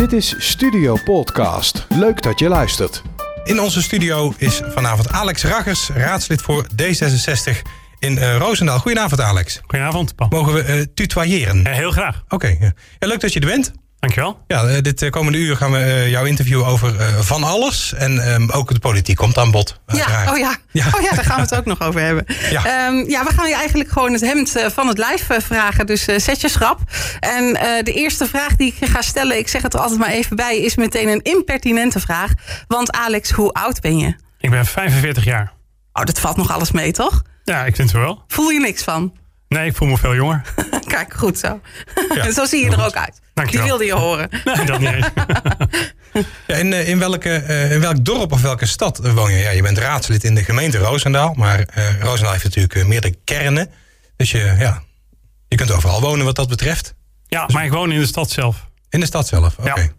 Dit is Studio Podcast. Leuk dat je luistert. In onze studio is vanavond Alex Raggers, raadslid voor D66 in uh, Roosendaal. Goedenavond, Alex. Goedenavond, Paul. Mogen we uh, tutoyeren? Uh, heel graag. Oké, okay, ja. leuk dat je er bent. Dankjewel. Ja, dit komende uur gaan we jou interviewen over van alles. En um, ook de politiek komt aan bod. Ja, oh ja. ja. oh ja, daar gaan we het ook nog over hebben. Ja, um, ja we gaan je eigenlijk gewoon het hemd van het lijf vragen. Dus zet je schrap. En de eerste vraag die ik ga stellen, ik zeg het er altijd maar even bij, is meteen een impertinente vraag. Want Alex, hoe oud ben je? Ik ben 45 jaar. Oh, dat valt nog alles mee, toch? Ja, ik vind het wel. Voel je niks van? Nee, ik voel me veel jonger. Kijk, goed zo. Ja. zo zie je er ook uit. Dankjewel. Die wilde je horen. Nee, dat niet eens. ja, in, in, welke, in welk dorp of welke stad woon je? Ja, je bent raadslid in de gemeente Roosendaal. Maar uh, Roosendaal heeft natuurlijk meerdere kernen. Dus je, ja, je kunt overal wonen wat dat betreft. Ja, maar ik woon in de stad zelf. In de stad zelf, oké. Okay. Ja.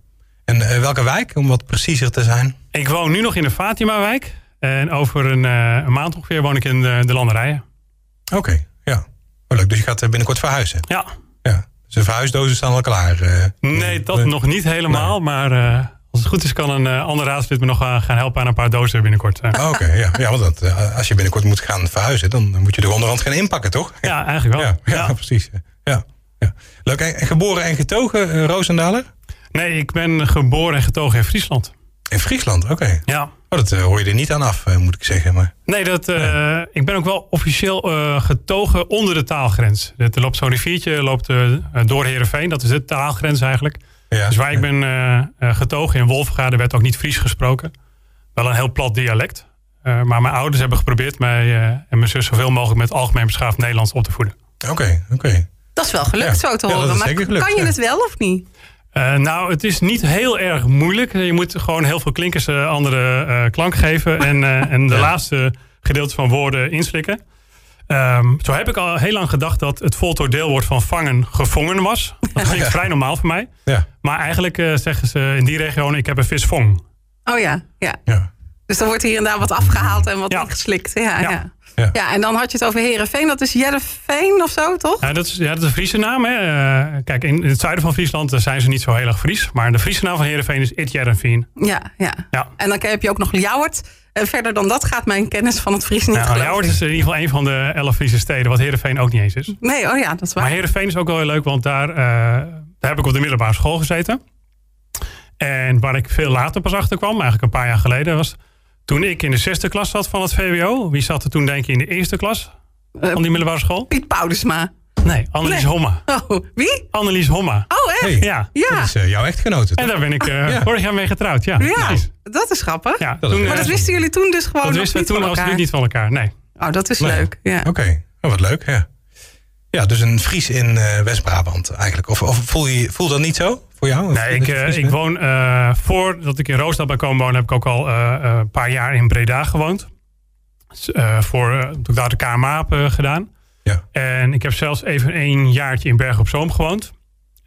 En uh, welke wijk, om wat preciezer te zijn? Ik woon nu nog in de Fatima-wijk. En over een, uh, een, maand ongeveer woon ik in de, de landerijen. Oké, okay. Oh, leuk. Dus je gaat binnenkort verhuizen? Ja. ja. Dus de verhuisdozen staan al klaar? Uh, nee, dat nog niet helemaal. Nee. Maar uh, als het goed is kan een ander raadslid me nog gaan helpen aan een paar dozen binnenkort. Oké, okay, ja. ja want dat, als je binnenkort moet gaan verhuizen... dan moet je de onderhand gaan inpakken, toch? Ja, eigenlijk wel. Ja, ja, ja. precies. Ja, ja. Leuk. En geboren en getogen, Roosendaler? Nee, ik ben geboren en getogen in Friesland. In Friesland, oké. Okay. Ja. Oh, dat uh, hoor je er niet aan af, uh, moet ik zeggen. Maar... Nee, dat, uh, ja. ik ben ook wel officieel getogen onder de taalgrens. Er loopt zo'n riviertje loopt, door Heerenveen. Dat is de taalgrens eigenlijk. Ja, dus waar ja. ik ben getogen in Wolfgade werd ook niet Fries gesproken. Wel een heel plat dialect. maar mijn ouders hebben geprobeerd mij en mijn zus zoveel mogelijk met algemeen beschaafd Nederlands op te voeden. Oké, okay, oké. Okay. Dat is wel gelukt zo te horen. maar gelukt, kan je het wel of niet? Uh, nou, het is niet heel erg moeilijk. Je moet gewoon heel veel klinkers uh, andere uh, klank geven. En, en de ja. laatste gedeelte van woorden inslikken. Um, zo heb ik al heel lang gedacht dat het voltooid deelwoord van vangen gevangen was. Dat ja. vrij normaal voor mij. Ja. Maar eigenlijk zeggen ze in die regio, ik heb een vis vong. Oh ja, ja. ja. Dus dan wordt hier en daar wat afgehaald en wat ingeslikt. Ja, ja. Ja. ja, en dan had je het over Herenveen. Dat is Jereveen of zo, toch? Ja, dat is, ja, dat is een Friese naam. Hè. Uh, kijk, in, het zuiden van Friesland zijn ze niet zo heel erg Fries. Maar de Friese naam van Herenveen is It Jereveen. Ja, ja, ja. En dan heb je ook nog Ljouwert. En verder dan dat gaat mijn kennis van het Fries niet ja, Ljouwert is in ieder geval een van de elf Friese steden. Wat Herenveen ook niet eens is. Nee, oh ja, dat is waar. Maar Herenveen is ook wel heel leuk. Want daar, uh, daar heb ik op de middelbare school gezeten. En waar ik veel later pas achter kwam, eigenlijk een paar jaar geleden, was toen ik in de zesde klas zat van het VWO. Wie zat er toen denk je in de eerste klas van die middelbare school? Piet Paulusma. Nee, Annelies nee. Homma. Oh, wie? Annelies Homma. Oh, echt? Hey, ja. ja. Dat is uh, jouw echtgenote. En daar ben ik uh, ja. vorig jaar mee getrouwd, ja. Ja, dat is grappig. Ja, dat is maar dat wisten jullie toen dus gewoon Dat wisten we toen absoluut niet van elkaar, nee. Oh, dat is nee. leuk, ja. Oké, okay. oh, wat leuk, ja. Ja, dus een Fries in uh, West-Brabant eigenlijk. Of, of voel je voel dat niet zo voor jou? Nee, ik, uh, ik woon... Uh, voordat ik in Roosendaal ben komen wonen... heb ik ook al een paar jaar in Breda gewoond. voor, toen ik daar de KMA heb gedaan. Ja. En ik heb zelfs even een jaartje in Bergen op Zoom gewoond.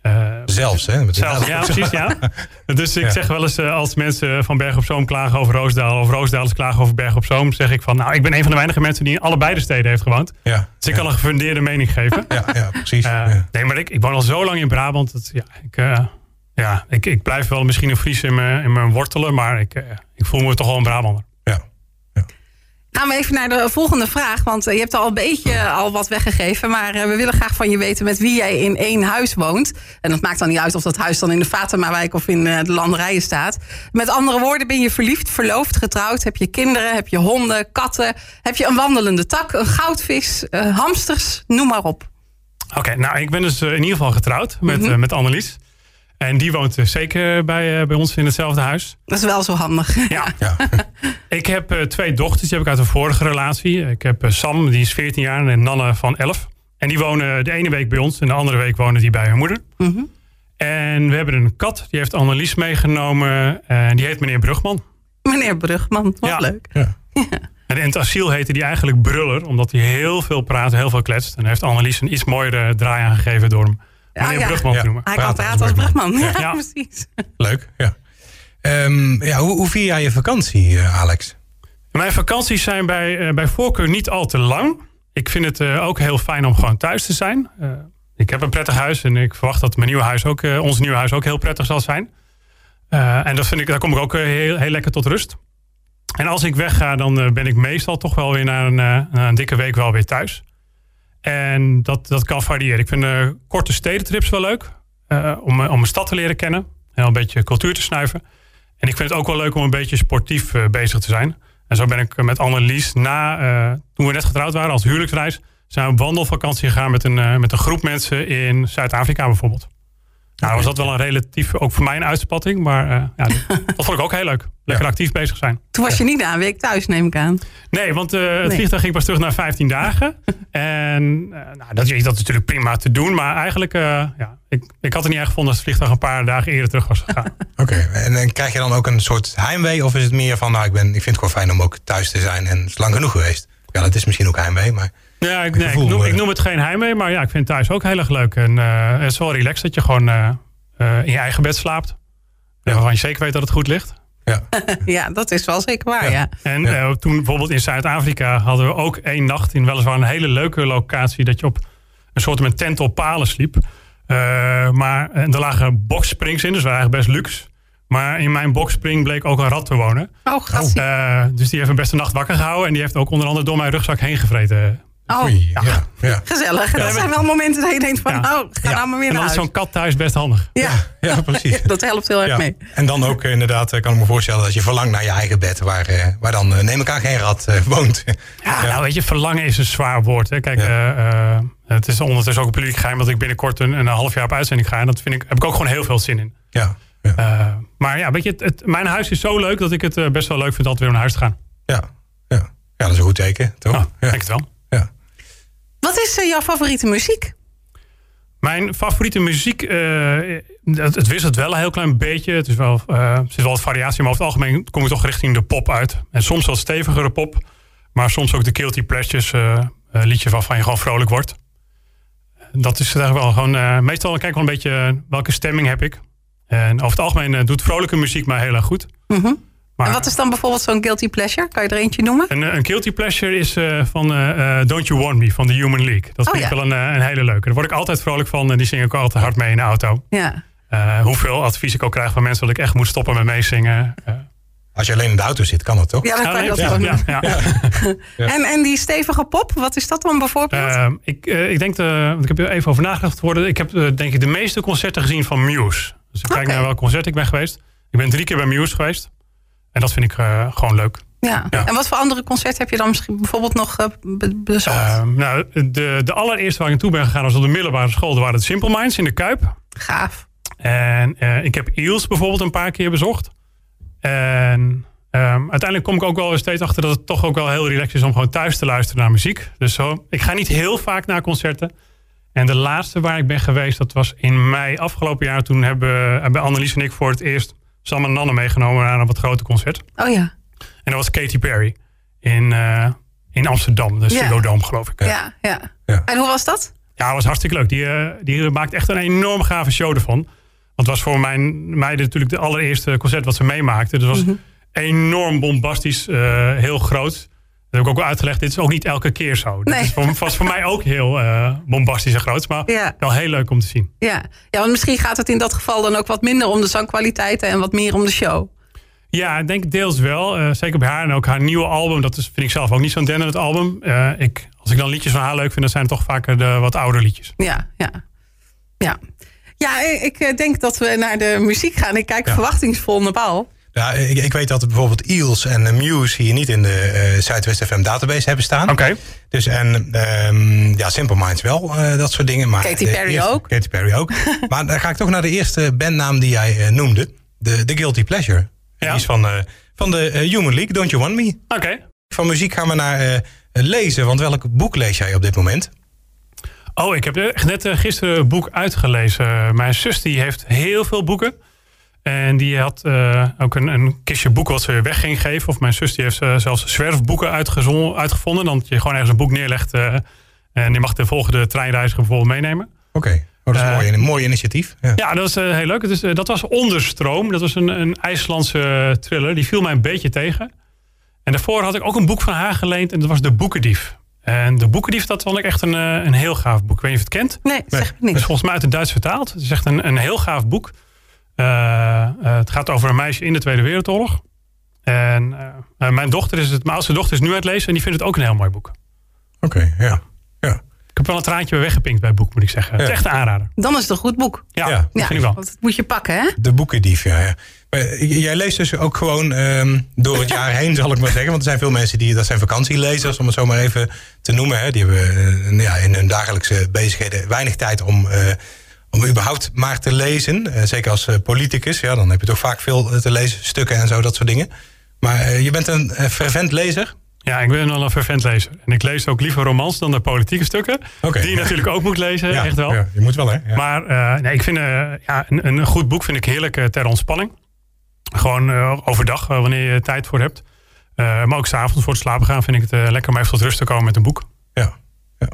Uh, zelfs, hè? Zelfs, ja, precies, ja. Dus ik ja. zeg wel eens uh, als mensen van Bergen op Zoom klagen over Roosdaal... of Roosdaalers klagen over Bergen op Zoom... zeg ik van, nou, ik ben een van de weinige mensen... die in allebei de steden heeft gewoond. Ja, dus ik kan een gefundeerde mening geven. Ja, ja precies. Uh, nee, maar ik, ik woon al zo lang in Brabant. Dat, ja, ik, ja ik, ik blijf wel misschien een Fries in mijn, in mijn wortelen... maar ik, ik voel me toch wel een Brabander. Gaan we even naar de volgende vraag. Want je hebt al een beetje al wat weggegeven. Maar we willen graag van je weten met wie jij in één huis woont. En dat maakt dan niet uit of dat huis dan in de Fatemawijk of in de landerijen staat. Met andere woorden, ben je verliefd, verloofd, getrouwd? Heb je kinderen? Heb je honden, katten? Heb je een wandelende tak, een goudvis, hamsters? Noem maar op. Oké, okay, nou ik ben dus in ieder geval getrouwd met, mm -hmm. uh, met Annelies. En die woont zeker bij, bij ons in hetzelfde huis. Dat is wel zo handig. Ja. ja. ik heb twee dochters, die heb ik uit een vorige relatie. Ik heb Sam, die is 14 jaar, en Nanne van 11. En die wonen de ene week bij ons en de andere week wonen die bij haar moeder. Mm -hmm. En we hebben een kat, die heeft Annelies meegenomen. En die heet meneer Brugman. Meneer Brugman, wat ja. leuk. Ja. ja. En in het asiel heette die eigenlijk Bruller, omdat hij heel veel praat, heel veel kletst. En heeft Annelies een iets mooiere draai aangegeven door hem meneer ja. Brugman te noemen. Hij kan praten als Brugman, ja, ja. precies. Leuk, ja. Um, ja hoe, hoe vier jij je vakantie, uh, Alex? Mijn vakanties zijn bij, uh, bij voorkeur niet al te lang. Ik vind het uh, ook heel fijn om gewoon thuis te zijn. ik heb een prettig huis en ik verwacht dat mijn nieuwe huis ook, ons nieuwe huis ook heel prettig zal zijn. en dat vind ik, daar kom ik ook heel, heel lekker tot rust. En als ik wegga, dan ben ik meestal toch wel weer na een, een dikke week wel weer thuis. En dat, dat kan variëren. Ik vind korte stedentrips wel leuk. om, om een stad te leren kennen. En een beetje cultuur te snuiven. En ik vind het ook wel leuk om een beetje sportief bezig te zijn. En zo ben ik met Annelies na, toen we net getrouwd waren als huwelijksreis zijn we op wandelvakantie gegaan met een, met een groep mensen in Zuid-Afrika bijvoorbeeld. Nou, was dat wel een relatief, ook voor mij een uitspatting. Maar uh, ja, dat vond ik ook heel leuk. Lekker actief bezig zijn. Toen was je niet na een week thuis, neem ik aan. Nee, want uh, het vliegtuig ging pas terug naar 15 dagen. en nou, dat, is, dat is natuurlijk prima te doen. Maar eigenlijk, ja, ik, ik had het niet erg gevonden als het vliegtuig een paar dagen eerder terug was gegaan. Oké, en, en, krijg je dan ook een soort heimwee? Of is het meer van, nou, ik, ben, ik vind het gewoon fijn om ook thuis te zijn. En het is lang genoeg geweest. Ja, dat is misschien ook heimwee, maar... Ja, ik, nee, ik, noem, ik, eh. noem, het geen heimwee, maar ja, ik vind het thuis ook heel erg leuk. En uh, het is wel relaxed dat je gewoon uh, in je eigen bed slaapt. Ja. Waarvan je zeker weet dat het goed ligt. Ja, ja dat is wel zeker waar, ja. En toen bijvoorbeeld in Zuid-Afrika hadden we ook één nacht in weliswaar een hele leuke locatie. Dat je op een soort met tent op palen sliep. maar er lagen boxsprings in, dus waren eigenlijk best luxe. Maar in mijn boxspring bleek ook een rat te wonen. Oh, gassie. dus die heeft een beste nacht wakker gehouden. En die heeft ook onder andere door mijn rugzak heen gevreten. Oh, ja. ja. gezellig. dat zijn wel momenten dat je denkt van, nou, ga nou maar weer naar En dan is zo'n kat thuis best handig. Ja, ja, precies. dat helpt heel erg mee. En dan ook inderdaad, eh, kan ik me voorstellen dat je verlangt naar je eigen bed, waar, eh, waar dan eh, neem ik aan geen rat woont. Ja, nou weet je, verlangen is een zwaar woord. Hè. Kijk, uh, het is ondertussen ook een publiek geheim dat ik binnenkort een, een half jaar op uitzending ga. En dat vind ik, heb ik ook gewoon heel veel zin in. Ja. Ja. maar ja, weet je, het, mijn huis is zo leuk dat ik het best wel leuk vind altijd weer naar huis te gaan. Ja, ja. ja dat is een goed teken, toch? ja. denk het wel. Wat is uh, jouw favoriete muziek? Mijn favoriete muziek, uh, het, het, wisselt wel een heel klein beetje. Het is wel, uh, er zit wel wat variatie, maar over het algemeen kom ik toch richting de pop uit. En soms wat stevigere pop, maar soms ook de Guilty Pleasures liedje waarvan je gewoon vrolijk wordt. Dat is eigenlijk wel gewoon, meestal kijk ik wel een beetje welke stemming heb ik. En over het algemeen doet vrolijke muziek mij heel erg goed. Mm en wat is dan bijvoorbeeld zo'n guilty pleasure? Kan je er eentje noemen? Een, een guilty pleasure is uh, van uh, Don't You Want Me van de Human League. Dat vind oh, ik wel een, een, hele leuke. Daar word ik altijd vrolijk van en die zing ik altijd hard mee in de auto. Ja. Uh, hoeveel advies ik ook krijg van mensen dat ik echt moet stoppen met meezingen. Als je alleen in de auto zit, kan dat toch? Ja, dat kan je dat ja, ja, ja, ja. En, en die stevige pop, wat is dat dan bijvoorbeeld? Ehm, ik, ik denk, de, want ik heb er even over nagedacht worden. Ik heb denk ik de meeste concerten gezien van Muse. Dus ik kijk naar welk concert ik ben geweest. Ik ben drie keer bij Muse geweest. En dat vind ik uh, gewoon leuk. Ja. En wat voor andere concerten heb je dan misschien bijvoorbeeld nog uh, bezocht? Uh, nou, de, de allereerste waar ik naartoe ben gegaan was op de middelbare school. Dat waren de Simple Minds in de Kuip. Gaaf. En ik heb Eels bijvoorbeeld een paar keer bezocht. En um, uiteindelijk kom ik ook wel steeds achter dat het toch ook wel heel relaxed is om gewoon thuis te luisteren naar muziek. Dus zo, ik ga niet heel vaak naar concerten. En de laatste waar ik ben geweest, dat was in mei afgelopen jaar. Toen hebben, hebben Annelies en ik voor het eerst Sam en Nanne meegenomen naar een wat groter concert. Oh ja. En dat was Katy Perry in, uh, in Amsterdam, de Ziggo Dome geloof ik. Ja, ja, ja. En hoe was dat? Ja, het was hartstikke leuk. Die, uh, die maakt echt een enorm gave show ervan. Want het was voor mijn meiden natuurlijk de allereerste concert wat ze meemaakten. Dus het was mm -hmm. enorm bombastisch, uh, heel groot heb ik ook wel uitgelegd. Dit is ook niet elke keer zo. Nee. Is was voor mij ook heel uh, bombastisch en groot. Maar ja. wel heel leuk om te zien. Ja. ja, want misschien gaat het in dat geval dan ook wat minder om de zangkwaliteiten en wat meer om de show. Ja, ik denk deels wel. Uh, zeker bij haar en ook haar nieuwe album. Dat is, vind ik zelf ook niet zo'n dennend album. Uh, ik, als ik dan liedjes van haar leuk vind, dan zijn het toch vaker de wat oude liedjes. Ja, ja. Ja, ja ik denk dat we naar de muziek gaan. Ik kijk ja. verwachtingsvol naar Paul. Ja, ik, ik, weet dat bijvoorbeeld Eels en Muse hier niet in de uh, Zuidwest FM database hebben staan. Oké. Dus en um, ja, Simple Minds wel, uh, dat soort dingen. Maar Katy Perry eerste, ook. Katy Perry ook. maar dan ga ik toch naar de eerste bandnaam die jij uh, noemde. De, de Guilty Pleasure. Ja. Die is van, van de Human League, Don't You Want Me. Oké. Van muziek gaan we naar lezen. Want welk boek lees jij op dit moment? Oh, ik heb net gisteren een boek uitgelezen. Mijn zus die heeft heel veel boeken. En die had uh, ook een, een, kistje boeken wat ze weer weg ging geven. Of mijn zus die heeft uh, zelfs zwerfboeken uitgevonden. Dan dat je gewoon ergens een boek neerlegt. Uh, en die mag de volgende treinreiziger bijvoorbeeld meenemen. Oké, okay. oh, dat is een mooi, een mooi initiatief. Ja, ja dat was heel leuk. is, dat was Onderstroom. Dat was een, een IJslandse thriller. Die viel mij een beetje tegen. En daarvoor had ik ook een boek van haar geleend. En dat was De Boekendief. En De Boekendief, dat vond ik echt een, een heel gaaf boek. Ik weet je of je het kent? Nee, zeg niet. Het is volgens mij uit het Duits vertaald. Het is echt een, een heel gaaf boek. Het gaat over een meisje in de Tweede Wereldoorlog. En mijn dochter is het, mijn oudste dochter is nu aan het lezen en die vindt het ook een heel mooi boek. Oké, ja. ja. Ik heb wel een traantje weggepinkt bij het boek, moet ik zeggen. Het is echt een aanrader. Dan is het een goed boek. Ja, ja. vind ik wel. Dat moet je pakken, hè? De boekendief, ja. ja. jij leest dus ook gewoon um, door het jaar heen, zal ik maar zeggen. Want er zijn veel mensen die, dat zijn vakantielezers, om het zo maar even te noemen. Hè. Die hebben uh, ja, in hun dagelijkse bezigheden weinig tijd om, uh, om überhaupt maar te lezen. Uh, zeker als politicus, ja, dan heb je toch vaak veel te lezen, stukken en zo, dat soort dingen. Maar je bent een fervent lezer. Ja, ik ben wel een fervent lezer. En ik lees ook liever romans dan de politieke stukken. Die je natuurlijk ook moet lezen, ja, echt wel. Ja, je moet wel, hè? Ja. Maar uh, nee, ik vind uh, ja, een, een, goed boek vind ik heerlijk uh, ter ontspanning. Gewoon overdag, wanneer je tijd voor hebt. maar ook s'avonds voor het slapen gaan vind ik het lekker om even tot rust te komen met een boek. Ja, ja.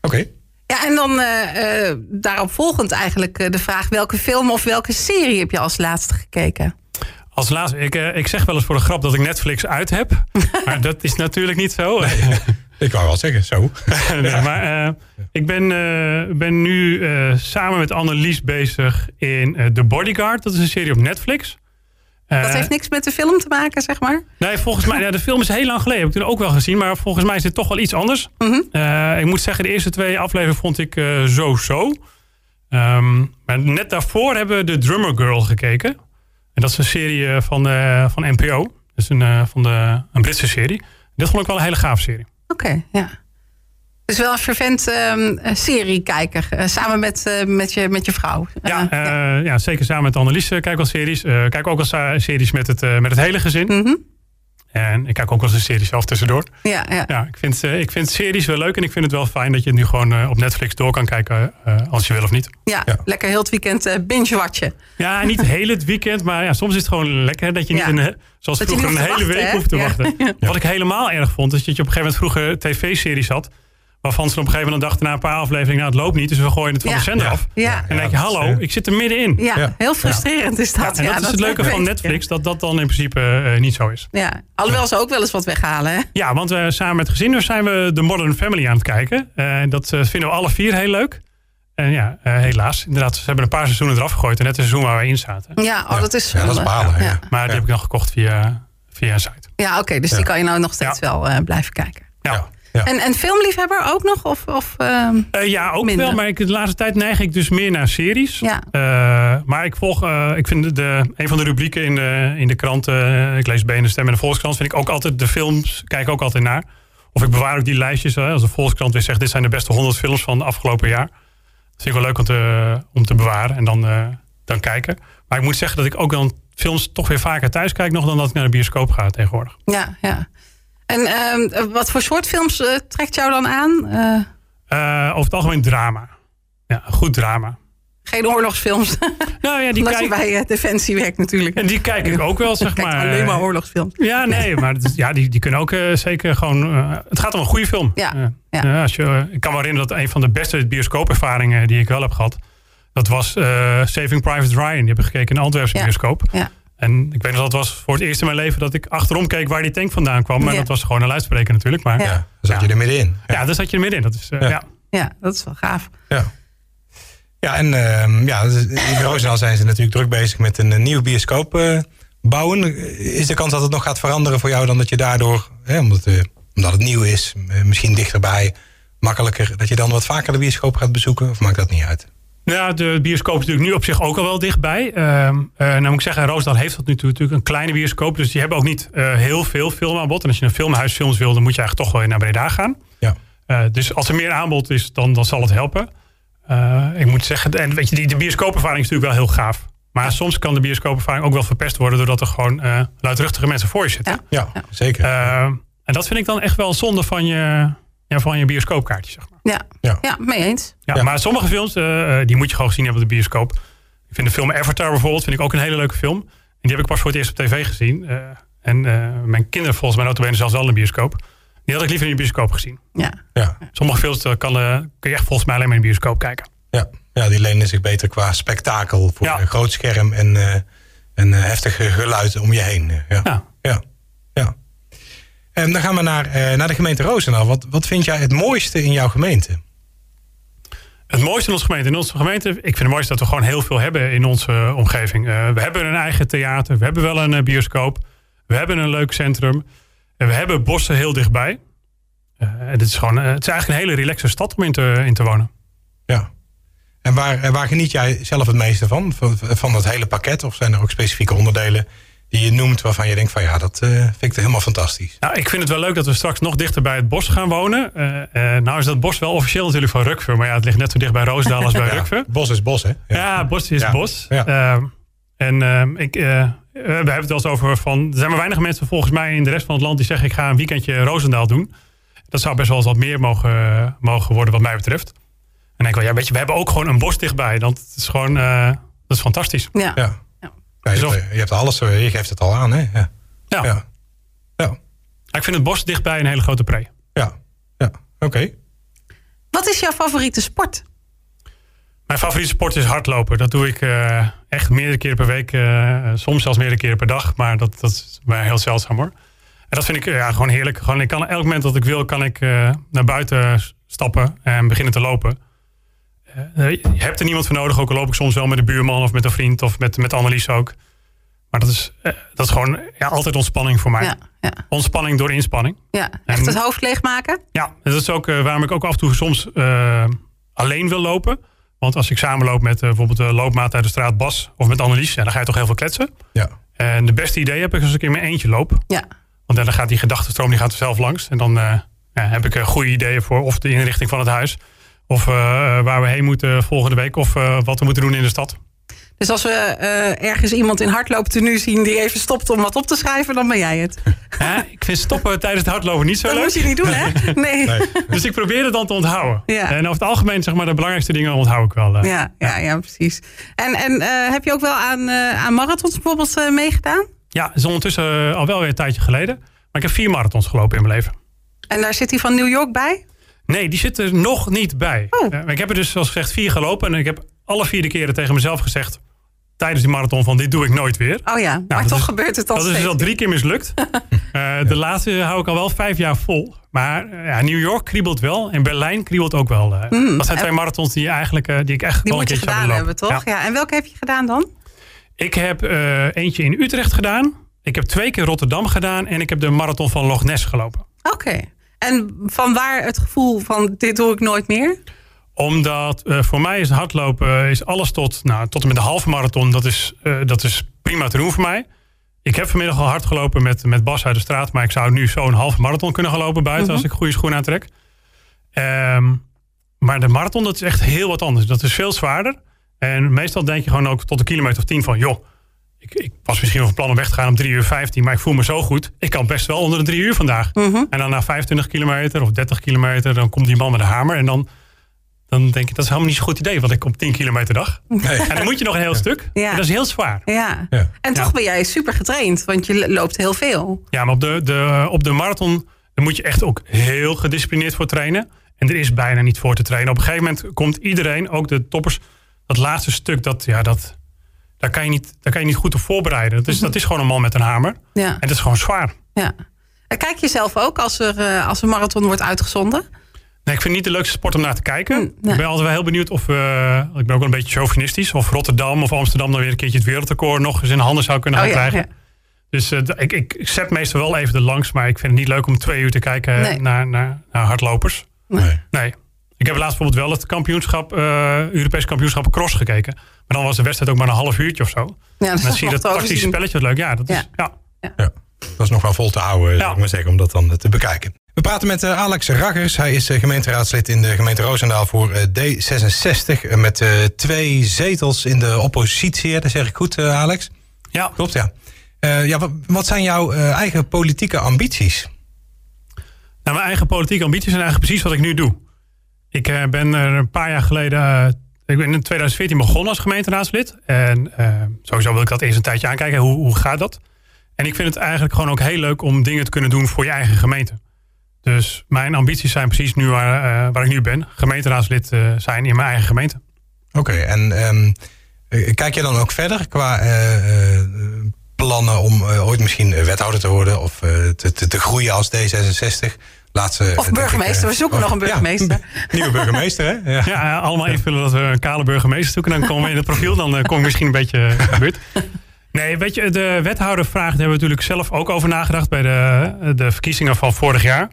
oké. Ja, en dan daarop volgend eigenlijk de vraag... welke film of welke serie heb je als laatste gekeken? Als laatste, ik, uh, ik zeg wel eens voor de grap dat ik Netflix uit heb. maar dat is natuurlijk niet zo. Nee, ik wou wel zeggen, zo. nee, maar uh, ik ben, uh, ben nu samen met Annelies bezig in The Bodyguard. Dat is een serie op Netflix. Dat heeft niks met de film te maken, zeg maar? Nee, volgens mij, ja, de film is heel lang geleden. Heb ik toen ook wel gezien. Maar volgens mij is het toch wel iets anders. Mm ik moet zeggen, de eerste twee afleveringen vond ik zo-zo. Um, maar net daarvoor hebben we The Drummer Girl gekeken. En dat is een serie eh, van, uh, van NPO. Dus een, uh, van de, een Britse serie. Dit vond ik wel een hele gaaf serie. Oké, ja. Dus wel een fervent um, seriekijker. Uh, samen met, met, je, met je vrouw. Ja, ja. ja. zeker samen met Annelies kijk wel series. kijk ook wel series met het, met het hele gezin. Mm -hmm. En ik kijk ook wel eens een serie zelf tussendoor. Ja, ja. ja ik, vind, ik vind series wel leuk en ik vind het wel fijn dat je het nu gewoon op Netflix door kan kijken als je wil of niet. Ja, ja. lekker heel het weekend binge-watchen. Ja, niet heel het weekend, maar ja, soms is het gewoon lekker dat je niet een, zoals dat vroeger een hele wachten, week hoeft te wachten. Wat ik helemaal erg vond, is dat je op een gegeven moment vroeger tv-series had Waarvan ze op een gegeven moment dachten na een paar afleveringen, nou het loopt niet, dus we gooien het van de zender af. Ja. En dan denk je, hallo, ik zit er middenin. Ja, heel frustrerend is dat. en dat is het leuke van Netflix, dat dat dan in principe uh, niet zo is. Ja, alhoewel ze ook wel eens wat weghalen. Hè? Ja, want we samen met gezin dus zijn we de Modern Family aan het kijken. Uh, dat uh, vinden we alle vier heel leuk. En ja, helaas, inderdaad, ze hebben een paar seizoenen eraf gegooid. En net het seizoen waar we in zaten. Ja, oh, dat is ja, dat is balen. Ja. Maar die heb ik dan gekocht via, via een site. Ja, oké, dus die kan je nou nog steeds wel blijven kijken. ja. En, en filmliefhebber ook nog? Of, of, uh, uh, ja, ook wel. Maar ik, de laatste tijd neig ik dus meer naar series. Ja. Uh, maar ik volg, ik vind de, een van de rubrieken in de, in de krant, ik lees BNN Stem en de Volkskrant, vind ik ook altijd de films, kijk ook altijd naar. Of ik bewaar ook die lijstjes. als de Volkskrant weer zegt, dit zijn de beste 100 films van het afgelopen jaar. Dat vind ik wel leuk om te, om te bewaren en dan, dan kijken. Maar ik moet zeggen dat ik ook dan films toch weer vaker thuis kijk nog dan dat ik naar de bioscoop ga tegenwoordig. Ja, ja. En uh, wat voor soort films uh, trekt jou dan aan? Uh... over het algemeen drama. Ja, goed drama. Geen oorlogsfilms. Nou ja, die Omdat kijk... je bij Defensie werkt natuurlijk. En die kijk ik ook wel, zeg maar. alleen maar oorlogsfilms. Ja, nee, maar is, ja, die, die kunnen ook zeker gewoon... het gaat om een goede film. Ja, ja. als je, ik kan me herinneren dat een van de beste bioscoopervaringen die ik wel heb gehad... dat was Saving Private Ryan. Die heb ik gekeken in de Antwerpse bioscoop. Ja. En ik weet nog, dat was voor het eerst in mijn leven dat ik achterom keek waar die tank vandaan kwam. Maar dat was gewoon een luidspreker natuurlijk. Maar, ja, dan zat je er middenin. Ja, ja daar zat je er middenin. Dat is, uh, ja. ja. dat is wel gaaf. Ja. Ja, en uh, ja, in Roosendaal zijn ze natuurlijk druk bezig met een, nieuwe bioscoop uh, bouwen. Is de kans dat het nog gaat veranderen voor jou dan dat je daardoor, hè, omdat, uh, omdat het nieuw is, misschien dichterbij, makkelijker, dat je dan wat vaker de bioscoop gaat bezoeken? Of maakt dat niet uit? Ja, de bioscoop is natuurlijk nu op zich ook al wel dichtbij. Uh, uh, nou moet ik zeggen, Roosdal heeft dat nu natuurlijk een kleine bioscoop. Dus die hebben ook niet uh, heel veel filmaanbod. En als je een filmhuisfilms wil, dan moet je eigenlijk toch wel naar Breda gaan. Ja. Uh, dus als er meer aanbod is, dan, dan zal het helpen. Uh, ik moet zeggen, en weet je, die, de bioscoopervaring is natuurlijk wel heel gaaf. Maar soms kan de bioscoopervaring ook wel verpest worden... doordat er gewoon luidruchtige mensen voor je zitten. Ja, ja zeker. en dat vind ik dan echt wel zonde van je, ja, van je bioscoopkaartje, zeg maar. Ja, ja. ja mee eens. Ja, Maar sommige films, uh, die moet je gewoon gezien hebben op de bioscoop. Ik vind de film Avatar bijvoorbeeld vind ik ook een hele leuke film. En die heb ik pas voor het eerst op tv gezien. Uh, en uh, mijn kinderen volgens mij notabene zelfs wel in de bioscoop. Die had ik liever in de bioscoop gezien. Ja. ja. Sommige films kan, kun je echt volgens mij alleen maar in de bioscoop kijken. Ja, ja die lenen zich beter qua spektakel. Voor een groot scherm en, en heftig geluid om je heen. Ja. ja. ja. En dan gaan we naar, uh, naar de gemeente Roosendaal. Wat, wat vind jij het mooiste in jouw gemeente? Het mooiste in onze gemeente. In onze gemeente, ik vind het mooiste dat we gewoon heel veel hebben in onze omgeving. we hebben een eigen theater, we hebben wel een bioscoop, we hebben een leuk centrum. En we hebben bossen heel dichtbij. het, is gewoon, het is eigenlijk een hele relaxe stad om in te, in te wonen. Ja. En waar, waar geniet jij zelf het meeste van? van? Van dat hele pakket? Of zijn er ook specifieke onderdelen die je noemt waarvan je denkt van ja, dat uh, vind ik helemaal fantastisch. Nou, ik vind het wel leuk dat we straks nog dichter bij het bos gaan wonen. Uh, nou is dat bos wel officieel natuurlijk van Rukver, maar ja, het ligt net zo dicht bij Roosendaal als bij ja, Rukver. Bos is bos, hè? Ja, ja bos is bos. Ehm, en ehm, ik, we hebben het wel eens over van, er zijn maar weinig mensen volgens mij in de rest van het land die zeggen ik ga een weekendje Roosendaal doen. Dat zou best wel eens wat meer mogen, mogen worden wat mij betreft. En ik wel, ja, weet je, we hebben ook gewoon een bos dichtbij. Dat is gewoon, dat is fantastisch. Ja. Ja. Je, hebt, je, hebt, alles, eh, je geeft het al aan, hè? Ja. Ja. ja. ja. Ik vind het bos dichtbij een hele grote pre. Ja, ja. oké. Wat is jouw favoriete sport? Mijn favoriete sport is hardlopen. Dat doe ik uh, echt meerdere keren per week. Uh, soms zelfs meerdere keren per dag. Maar dat, dat is mij heel zeldzaam hoor. En dat vind ik ja, gewoon heerlijk. Gewoon, ik kan, elk moment dat ik wil, kan ik naar buiten stappen en beginnen te lopen. Eh, je hebt er niemand voor nodig. Ook al loop ik soms wel met een buurman of met een vriend of met, met Annelies ook. Maar dat is, eh, dat is gewoon ja, altijd ontspanning voor mij. Ja, ja. Ontspanning door inspanning. Ja, echt het hoofd leegmaken? Ja, dat is ook uh, waarom ik ook af en toe soms alleen wil lopen. Want als ik samenloop met bijvoorbeeld de loopmaat uit de straat Bas of met Annelies, ja, dan ga je toch heel veel kletsen. Ja. En de beste idee heb ik als ik in mijn eentje loop. Ja. Want dan gaat die gedachtenstroom die gaat er zelf langs. En dan ja, heb ik goede ideeën voor of de inrichting van het huis. Of eh, waar we heen moeten volgende week. Of eh, wat we moeten doen in de stad. Dus als we uh, ergens iemand in hardlooptenu zien die even stopt om wat op te schrijven, dan ben jij het. Ja, ik vind stoppen tijdens het hardlopen niet zo dat leuk. Dat moet je niet doen, hè? Nee. nee. Dus ik probeer het dan te onthouden. Ja. En over het algemeen, zeg maar, de belangrijkste dingen onthoud ik wel. Uh. Ja, ja, ja, precies. En, en uh, heb je ook wel aan, aan marathons bijvoorbeeld meegedaan? Ja, dat is ondertussen al wel weer een tijdje geleden. Maar ik heb vier marathons gelopen in mijn leven. En daar zit hij van New York bij? Nee, die zit er nog niet bij. Oh. ik heb er dus, zoals gezegd, vier gelopen. En ik heb alle vier de keren tegen mezelf gezegd... tijdens die marathon van dit doe ik nooit weer. Oh ja, nou, maar toch gebeurt het al Dat is dus al drie keer mislukt. uh, de laatste hou ik al wel vijf jaar vol. Maar uh, ja, New York kriebelt wel. En Berlijn kriebelt ook wel. Uh, mm. Dat zijn twee marathons die, eigenlijk, uh, die ik echt die wel een keertje gedaan hebben, toch? Ja. ja. En welke heb je gedaan dan? Ik heb eentje in Utrecht gedaan. Ik heb twee keer Rotterdam gedaan. En ik heb de marathon van Loch Ness gelopen. Oké. En van waar het gevoel van dit doe ik nooit meer? Omdat uh, voor mij is hardlopen is alles tot, nou, tot en met de halve marathon. Dat is, uh, dat is prima te doen voor mij. Ik heb vanmiddag al hard gelopen met, met Bas uit de straat. Maar ik zou nu zo'n halve marathon kunnen gaan lopen buiten. Mhm. Als ik goede schoenen aantrek. Um, maar de marathon dat is echt heel wat anders. Dat is veel zwaarder. En meestal denk je gewoon ook tot een kilometer of tien van... joh, ik, ik, was misschien nog van plan om weg te gaan om 3 uur 15, maar ik voel me zo goed. Ik kan best wel onder de 3 uur vandaag. Mhm. En dan na 25 kilometer of 30 kilometer, dan komt die man met de hamer. En dan, dan denk ik, dat is helemaal niet zo'n goed idee, wat ik op 10 kilometer dag. Nee. En dan moet je nog een heel stuk. Ja. En dat is heel zwaar. Ja. ja. En toch ben jij super getraind, want je loopt heel veel. Ja, maar op de, de, op de marathon dan moet je echt ook heel gedisciplineerd voor trainen. En er is bijna niet voor te trainen. Op een gegeven moment komt iedereen, ook de toppers, dat laatste stuk, dat, ja, dat, daar kan je niet, daar kan je niet goed op voorbereiden. Dat is, dat is gewoon een man met een hamer. Ja. En dat is gewoon zwaar. Ja. En kijk je zelf ook als er uh, als een marathon wordt uitgezonden? Nee, ik vind het niet de leukste sport om naar te kijken. Mm, ik ben altijd wel heel benieuwd of... Uh, ik ben ook wel een beetje chauvinistisch. Of Rotterdam of Amsterdam dan weer een keertje het wereldrecord nog eens in handen zou kunnen gaan oh, ja, krijgen. Ja. Dus uh, ik, ik zet meestal wel even de langs. Maar ik vind het niet leuk om twee uur te kijken nee. naar, naar, naar, hardlopers. Nee. nee. Ik heb laatst bijvoorbeeld wel het kampioenschap, uh, Europees kampioenschap cross gekeken. Maar dan was de wedstrijd ook maar een half uurtje of zo. Ja, dan zie je dat tactische spelletje wat leuk. Ja, dat is, ja. Ja. ja. dat is nog wel vol te houden, ja. ik maar zeggen, om dat dan te bekijken. We praten met uh, Alex Raggers. Hij is gemeenteraadslid in de gemeente Roosendaal voor uh, D66. met twee zetels in de oppositie. Dat zeg ik goed, Alex? Ja. Klopt, ja. ja wat, wat, zijn jouw eigen politieke ambities? Nou, mijn eigen politieke ambities zijn eigenlijk precies wat ik nu doe. Ik ben er een paar jaar geleden ik ben in 2014 begonnen als gemeenteraadslid. En uh, sowieso wil ik dat eerst een tijdje aankijken. Hoe, hoe gaat dat? En ik vind het eigenlijk gewoon ook heel leuk om dingen te kunnen doen voor je eigen gemeente. Dus mijn ambities zijn precies nu waar, waar ik nu ben. Gemeenteraadslid zijn in mijn eigen gemeente. Oké, en um, kijk je dan ook verder qua plannen om ooit misschien wethouder te worden of te, te, te, groeien als D66? Laatste... Of burgemeester, we zoeken nog een burgemeester. nieuwe burgemeester, hè? Ja, ja allemaal invullen dat we een kale burgemeester zoeken. Dan komen we in het profiel, dan kom ik misschien een beetje gebeurd. Nee, weet je, de wethoudervraag, daar hebben we natuurlijk zelf ook over nagedacht bij de, de verkiezingen van vorig jaar.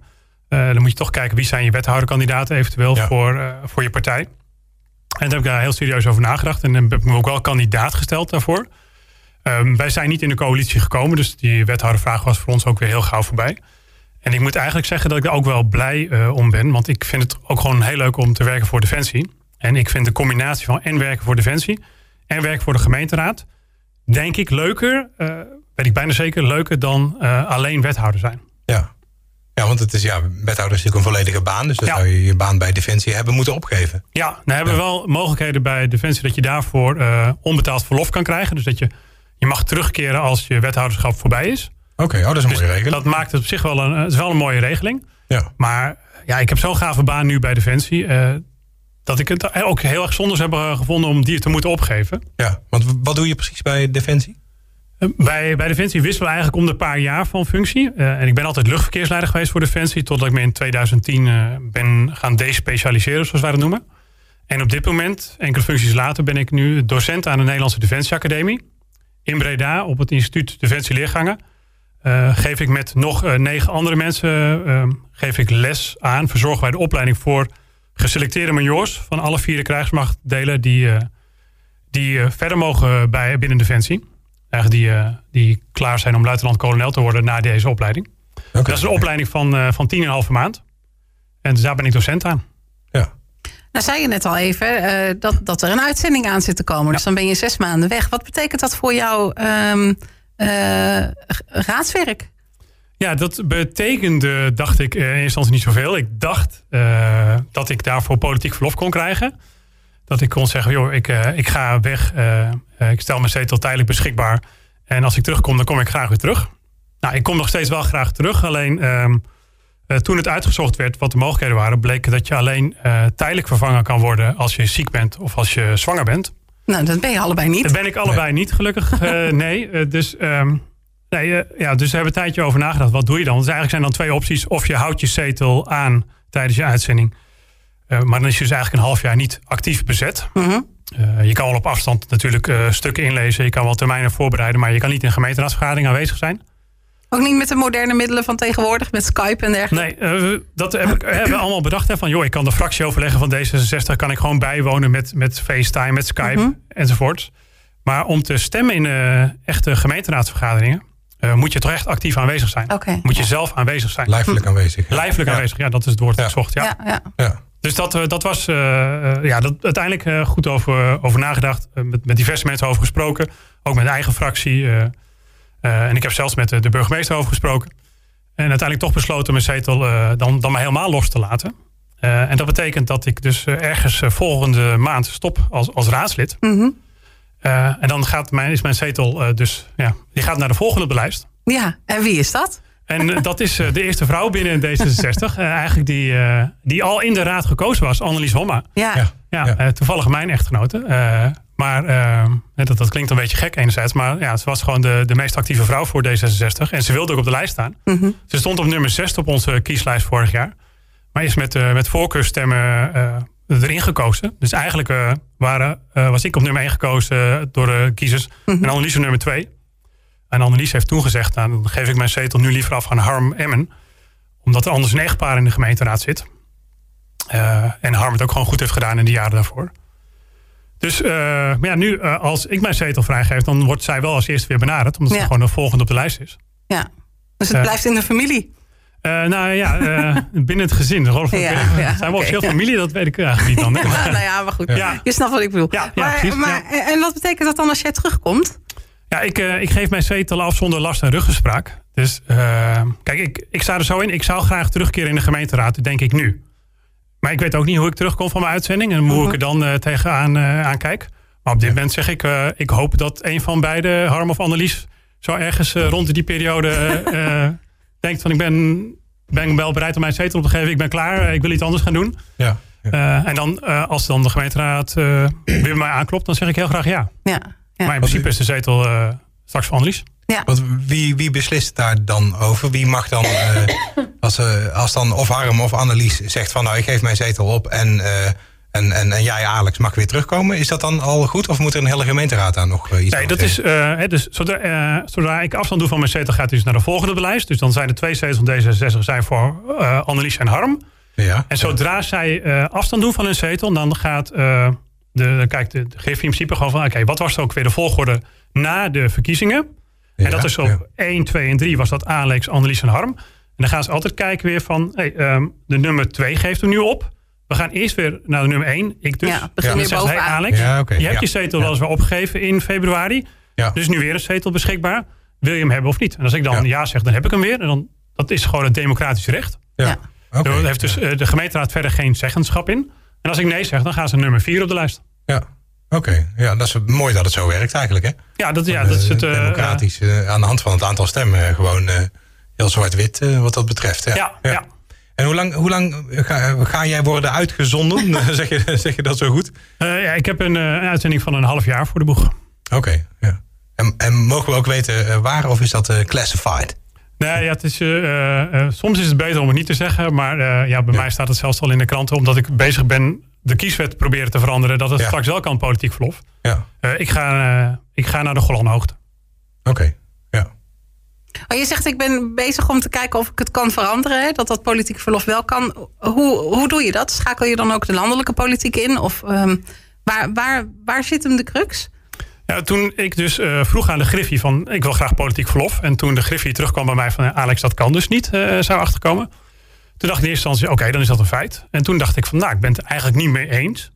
dan moet je toch kijken wie zijn je wethouderkandidaten eventueel voor, voor je partij. En daar heb ik daar heel serieus over nagedacht. En dan heb ik me ook wel kandidaat gesteld daarvoor. Um, wij zijn niet in de coalitie gekomen, dus die wethoudervraag was voor ons ook weer heel gauw voorbij. En ik moet eigenlijk zeggen dat ik er ook wel blij uh, om ben, want ik vind het ook gewoon heel leuk om te werken voor Defensie. En ik vind de combinatie van en werken voor Defensie en werken voor de gemeenteraad, denk ik leuker, uh, weet ik bijna zeker, leuker dan uh, alleen wethouder zijn. Ja. Ja, want het is ja, wethouder is natuurlijk een volledige baan. Dus dan zou je je baan bij Defensie hebben moeten opgeven. Ja, dan hebben we wel mogelijkheden bij Defensie dat je daarvoor onbetaald verlof kan krijgen. Dus dat je je mag terugkeren als je wethouderschap voorbij is. Oké, oh, dat is een dus mooie regeling. Dat maakt het op zich wel een, het is wel een mooie regeling. Ja. Maar ja, ik heb zo'n gave baan nu bij Defensie. Uh, dat ik het ook heel erg zonde heb gevonden om die te moeten opgeven. Ja, want wat doe je precies bij Defensie? Uh, bij, bij Defensie wisselen we eigenlijk om de paar jaar van functie. Uh, en ik ben altijd luchtverkeersleider geweest voor Defensie. Totdat ik me in 2010 ben gaan despecialiseren, zoals wij dat noemen. En op dit moment, enkele functies later, ben ik nu docent aan de Nederlandse Defensieacademie in Breda op het instituut Defensie Leergangen. Uh, geef ik met nog uh, negen andere mensen uh, geef ik les aan. Verzorgen wij de opleiding voor geselecteerde majors van alle vier de krijgsmachtdelen die, die verder mogen bij, binnen Defensie. Eigenlijk die, die klaar zijn om luitenant-kolonel te worden na deze opleiding. Okay. Dat is een opleiding van, van tien en een halve maand. En dus daar ben ik docent aan. Ja. Nou, zei je net al even uh, dat, dat er een uitzending aan zit te komen. Ja. Dus dan ben je zes maanden weg. Wat betekent dat voor jouw um, uh, raadswerk? Ja, dat betekende, dacht ik in eerste instantie niet zoveel. Ik dacht uh, dat ik daarvoor politiek verlof kon krijgen. Dat ik kon zeggen, joh, ik, ik ga weg. ik stel mijn zetel tijdelijk beschikbaar. En als ik terugkom, dan kom ik graag weer terug. Nou, ik kom nog steeds wel graag terug. Alleen uh, toen het uitgezocht werd wat de mogelijkheden waren, bleek dat je alleen tijdelijk vervangen kan worden als je ziek bent of als je zwanger bent. Nou, dat ben je allebei niet. Dat ben ik allebei nee. niet, gelukkig. Uh, nee, dus, um, nee ja, dus we hebben een tijdje over nagedacht. Wat doe je dan? Dus eigenlijk zijn dan twee opties. Of je houdt je zetel aan tijdens je uitzending. maar dan is je dus eigenlijk een half jaar niet actief bezet. -huh. je kan wel op afstand natuurlijk stukken inlezen. Je kan wel termijnen voorbereiden. Maar je kan niet in een gemeenteraadsvergadering aanwezig zijn. Ook niet met de moderne middelen van tegenwoordig, met Skype en dergelijke? Nee, uh, dat heb ik, hebben we allemaal bedacht. Hè, van, joh, ik kan de fractieoverleggen van D66 kan ik gewoon bijwonen met, met FaceTime, met Skype uh -huh. enzovoort. Maar om te stemmen in uh, echte gemeenteraadsvergaderingen... Uh, moet je toch echt actief aanwezig zijn. Okay. Moet je zelf aanwezig zijn. Lijfelijk aanwezig. Ja. Lijfelijk ja. aanwezig, ja, dat is het woord dat ik zocht. Ja. Ja, ja. ja. Dus dat, dat was ja, dat, uiteindelijk goed over, over nagedacht. met, met diverse mensen over gesproken. Ook met de eigen fractie... Uh, en ik heb zelfs met de, de, burgemeester over gesproken. En uiteindelijk toch besloten mijn zetel uh, dan, dan maar helemaal los te laten. Uh, en dat betekent dat ik dus ergens volgende maand stop als, als raadslid. Mm -hmm. en dan gaat mijn, is mijn zetel dus, ja, die gaat naar de volgende op de lijst. Ja, en wie is dat? En dat is de eerste vrouw binnen D66. eigenlijk die, die al in de raad gekozen was, Annelies Homma. Ja. ja, ja. toevallig mijn echtgenote. Maar uh, dat, dat klinkt een beetje gek enerzijds. Maar ja, ze was gewoon de, de meest actieve vrouw voor D66. En ze wilde ook op de lijst staan. Mm -hmm. Ze stond op nummer 6 op onze kieslijst vorig jaar. Maar is met, uh, met voorkeurstemmen uh, erin gekozen. Dus eigenlijk waren, was ik op nummer 1 gekozen door de kiezers. Mm -hmm. En Annelies op nummer 2. En Annelies heeft toen gezegd... Nou, dan geef ik mijn zetel nu liever af aan Harm Emmen. Omdat er anders een echtpaar in de gemeenteraad zit. en Harm het ook gewoon goed heeft gedaan in de jaren daarvoor. Dus uh, maar ja, nu uh, als ik mijn zetel vrijgeef, dan wordt zij wel als eerste weer benaderd. Omdat ja. ze gewoon de volgende op de lijst is. Ja, dus het uh, blijft in de familie. nou ja, binnen het gezin. Ja, ja, ja, zijn we okay. veel familie? Dat weet ik eigenlijk niet dan. Hè? nou ja, maar goed. Je snapt wat ik bedoel. Ja, maar, maar, En wat betekent dat dan als jij terugkomt? Ja, ik, ik geef mijn zetel af zonder last en ruggespraak. Dus kijk, ik, ik sta er zo in. Ik zou graag terugkeren in de gemeenteraad, denk ik nu. Maar ik weet ook niet hoe ik terugkom van mijn uitzending. En hoe uh -huh. ik er dan uh, tegenaan uh, aan kijk. Maar op dit ja. moment zeg ik, uh, ik hoop dat een van beide, Harm of Annelies, zo ergens rond die periode denkt van ik ben, ben wel bereid om mijn zetel op te geven. Ik ben klaar, ik wil iets anders gaan doen. Ja. ja. en dan als dan de gemeenteraad weer bij mij aanklopt, dan zeg ik heel graag ja. ja. ja. Maar in principe is de zetel straks van Annelies. Ja. Want wie, wie beslist daar dan over? Wie mag dan Als, als dan of Harm of Annelies zegt van nou ik geef mijn zetel op en en, en, en jij, Alex, mag weer terugkomen. Is dat dan al goed? Of moet er een hele gemeenteraad aan nog uh, iets Nee, dat is. Uh, dus zodra, uh, zodra, ik afstand doe van mijn zetel, gaat hij dus naar de volgende beleid. Dus dan zijn de twee zetels van D66 zijn voor Annelies en Harm. Ja, en zodra zij afstand doen van hun zetel, dan gaat de, dan kijkt de, de geeft in principe gewoon van: oké, wat was er ook weer de volgorde na de verkiezingen? Ja, en dat is op ja. 1, 2 en 3 was dat Alex, Annelies en Harm. En dan gaan ze altijd kijken weer van: hey, um, de nummer 2 geeft hem nu op. We gaan eerst weer naar de nummer 1. Ik dus. Ja, begin weer bovenaan. Hey Alex, ja, okay, je hebt je zetel wel eens weer opgegeven in februari. Dus nu weer een zetel beschikbaar. Wil je hem hebben of niet? En als ik dan ja, zeg, dan heb ik hem weer. En dan, dat is gewoon een democratisch recht. Ja. Okay, Daar heeft dus uh, de gemeenteraad verder geen zeggenschap in. En als ik nee zeg, dan gaan ze nummer 4 op de lijst. Ja. Oké, okay. ja, dat is mooi dat het zo werkt eigenlijk. Hè? Ja, dat, ja, dat is het. Uh, democratisch, uh, aan de hand van het aantal stemmen, gewoon heel zwart-wit wat dat betreft. Ja, ja. ja. En hoe lang, hoe lang ga, ga jij worden uitgezonden? zeg, je, zeg je dat zo goed? Uh, ja, ik heb een, uh, uitzending van een half jaar voor de boeg. Oké, okay, ja. En, en, mogen we ook weten waar of is dat classified? Nee, ja, het is, soms is het beter om het niet te zeggen. Maar ja, bij ja. mij staat het zelfs al in de kranten. Omdat ik bezig ben de kieswet proberen te veranderen. Dat het ja. straks wel kan, politiek verlof. Ja. ik, ga, ik ga naar de Golanhoogte. Oké. Okay. Maar je zegt, ik ben bezig om te kijken of ik het kan veranderen. Hè? Dat dat politiek verlof wel kan. Hoe, hoe doe je dat? Schakel je dan ook de landelijke politiek in? Of um, waar, waar, waar zit hem de crux? Ja, toen ik dus uh, vroeg aan de Griffie van ik wil graag politiek verlof. En toen de Griffie terugkwam bij mij van Alex, dat kan dus niet, uh, zou achterkomen. Toen dacht ik in eerste instantie, oké, dan is dat een feit. En toen dacht ik van, nou, ik ben het eigenlijk niet mee eens.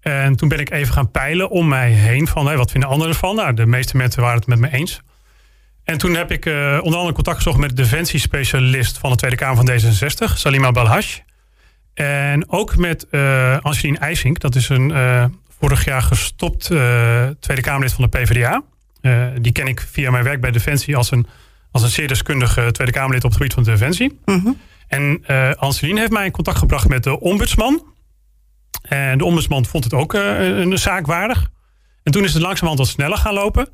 En toen ben ik even gaan peilen om mij heen van, hey, wat vinden anderen ervan? Nou, de meeste mensen waren het met me eens. En toen heb ik uh, onder andere contact gezocht met de defensiespecialist van de Tweede Kamer van D66, Salima Balhash. En ook met uh, Angelien IJsink, dat is een uh, vorig jaar gestopt Tweede Kamerlid van de PvdA. die ken ik via mijn werk bij Defensie als een, als een zeer deskundige Tweede Kamerlid op het gebied van de Defensie. Mm. En Angelien heeft mij in contact gebracht met de ombudsman. En de ombudsman vond het ook een zaak waardig. En toen is het langzamerhand wat sneller gaan lopen.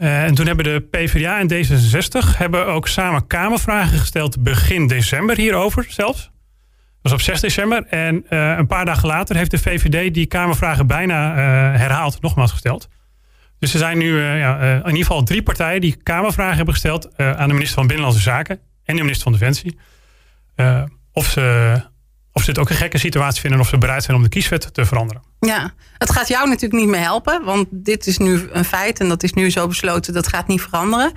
Uh, en toen hebben de PvdA en D66 hebben ook samen Kamervragen gesteld begin december hierover zelfs. Dat was op 6 december. En uh, een paar dagen later heeft de VVD die Kamervragen bijna uh, herhaald, nogmaals gesteld. Dus er zijn nu ja, in ieder geval drie partijen die Kamervragen hebben gesteld aan de minister van Binnenlandse Zaken en de minister van Defensie. Of ze of ze het ook een gekke situatie vinden of ze bereid zijn om de kieswet te veranderen. Ja, het gaat jou natuurlijk niet meer helpen, want dit is nu een feit en dat is nu zo besloten, dat gaat niet veranderen.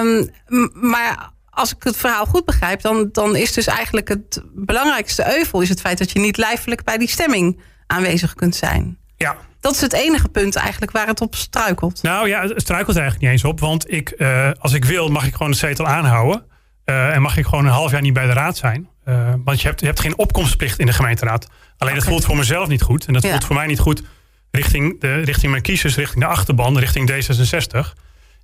Um, maar als ik het verhaal goed begrijp, dan, dan is dus eigenlijk het belangrijkste euvel is het feit dat je niet lijfelijk bij die stemming aanwezig kunt zijn. Ja. Dat is het enige punt eigenlijk waar het op struikelt. Nou ja, het struikelt eigenlijk niet eens op. Want ik, uh, als ik wil, mag ik gewoon de zetel aanhouden. Uh, en mag ik gewoon een half jaar niet bij de raad zijn. Uh, want je hebt, je hebt geen opkomstplicht in de gemeenteraad. Alleen dat voelt voor mezelf niet goed. En dat ja. voelt voor mij niet goed richting, de, richting mijn kiezers, richting de achterban, richting D66.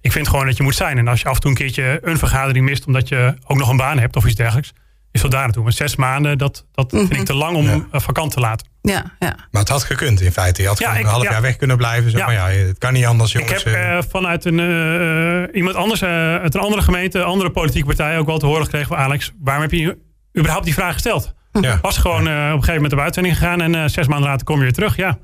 Ik vind gewoon dat je moet zijn. En als je af en toe een keertje een vergadering mist omdat je ook nog een baan hebt of iets dergelijks, is dat daar naartoe. Maar zes maanden, dat, dat mm -hmm. vind ik te lang om ja. vakant te laten. Ja, ja. Maar het had gekund in feite. Je had ja, ik, een half jaar weg kunnen blijven. Zeg maar ja, het kan niet anders, jongens. Ik heb uh, vanuit een, uh, iemand anders, uh, uit een andere gemeente, andere politieke partij ook wel te horen gekregen van Alex, waarom heb je überhaupt die vraag gesteld? Ja. Was gewoon op een gegeven moment op uitzending gegaan en zes maanden later kom je weer terug. Ja.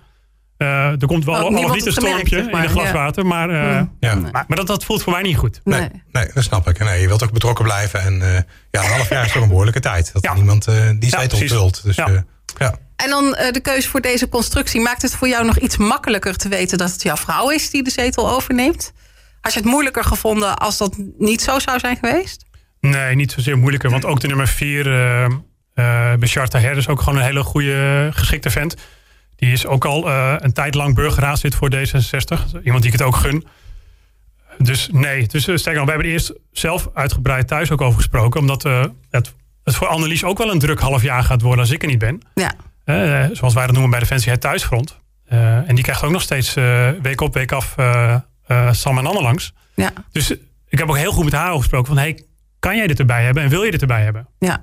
er komt wel oh, al niet een stormpje zeg maar. in de glaswater, maar, ja. maar, maar, dat, dat voelt voor mij niet goed. Nee, nee dat snap ik. Nee, je wilt ook betrokken blijven. En ja, een half jaar is toch een behoorlijke tijd. Dat niemand die zetel vult. Dus, ja. En dan uh, de keuze voor deze constructie. Maakt het voor jou nog iets makkelijker te weten dat het jouw vrouw is die de zetel overneemt? Had je het moeilijker gevonden als dat niet zo zou zijn geweest? Nee, niet zozeer moeilijker. Want ook de nummer 4, uh, uh, Taher, is ook gewoon een hele goede geschikte vent. Die is ook al uh, een tijd lang burgerraadslid voor D66. Iemand die ik het ook gun. Dus nee, dus sterker nog, we hebben er eerst zelf uitgebreid thuis ook over gesproken. Omdat het, het voor Annelies ook wel een druk half jaar gaat worden als ik er niet ben. Ja. Uh, zoals wij dat noemen bij Defensie het thuisfront. Uh, en die krijgt ook nog steeds uh, week op, week af Sam en Anne langs. Ja. Dus ik heb ook heel goed met haar gesproken van... hey, kan jij dit erbij hebben en wil je dit erbij hebben? Ja.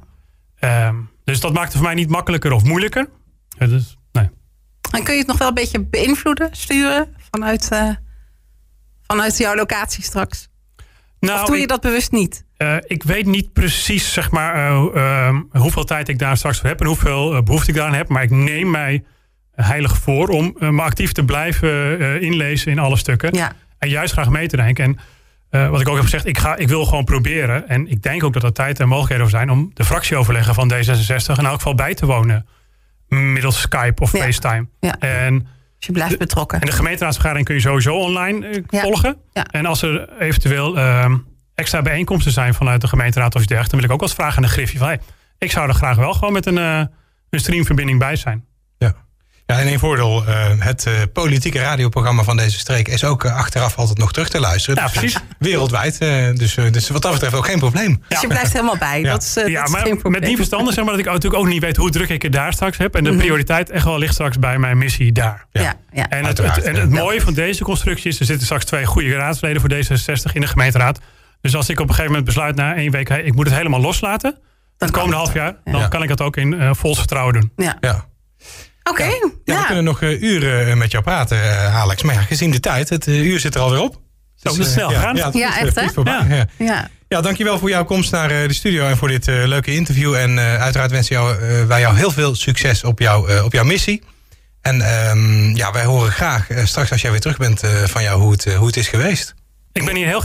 Ehm, dus dat maakt het voor mij niet makkelijker of moeilijker. Dus, nee. En kun je het nog wel een beetje beïnvloeden, sturen vanuit, vanuit jouw locatie straks? Nou, of doe je dat bewust niet? Uh, ik weet niet precies zeg maar, uh, uh, hoeveel tijd ik daar straks voor heb en hoeveel behoefte ik daaraan heb. Maar ik neem mij heilig voor om me actief te blijven inlezen in alle stukken. Ja. En juist graag mee te denken. En wat ik ook heb gezegd, ik, ga, ik wil gewoon proberen. En ik denk ook dat er tijd en mogelijkheden zijn om de fractieoverleggen van D66 in elk geval bij te wonen. Middels Skype of FaceTime. Ja. En dus je blijft betrokken. En de gemeenteraadsvergadering kun je sowieso online volgen. Ja. En als er eventueel uh, extra bijeenkomsten zijn vanuit de gemeenteraad of iets dergelijks, dan wil ik ook eens vragen aan de Griffie van hey, ik zou er graag wel gewoon met een, uh, een streamverbinding bij zijn. Ja. En een voordeel, uh, het uh, politieke radioprogramma van deze streek is ook uh, achteraf altijd nog terug te luisteren. Ja, precies. Wereldwijd. dus, dus wat dat betreft ook geen probleem. Dus je blijft helemaal bij. Ja, dat is, dat ja is maar geen probleem. met die verstanden zeg maar dat ik natuurlijk ook niet weet hoe druk ik het daar straks heb. En de Mhm. prioriteit echt wel ligt straks bij mijn missie daar. Ja, ja. En het, het, en het mooie van deze constructie is, er zitten straks twee goede raadsleden voor D66 in de gemeenteraad. Dus als ik op een gegeven moment besluit na één week, hey, ik moet het helemaal loslaten. het komende half jaar, dan kan ik dat ook in uh, vol vertrouwen doen. Ja. Ja. Oké. Okay, ja, we kunnen nog uh, uren met jou praten, uh, Alex. Maar ja, gezien de tijd, het uh, uur zit er alweer op. Zo, dus, snel gegaan. Ja, ja, echt hè? Ja. Ja. Ja. ja, dankjewel voor jouw komst naar de studio en voor dit leuke interview. En uiteraard wensen jou, wij jou heel veel succes op, jou, op jouw missie. En um, ja, wij horen graag straks als jij weer terug bent van jou hoe het, hoe het is geweest. Ik ben hier heel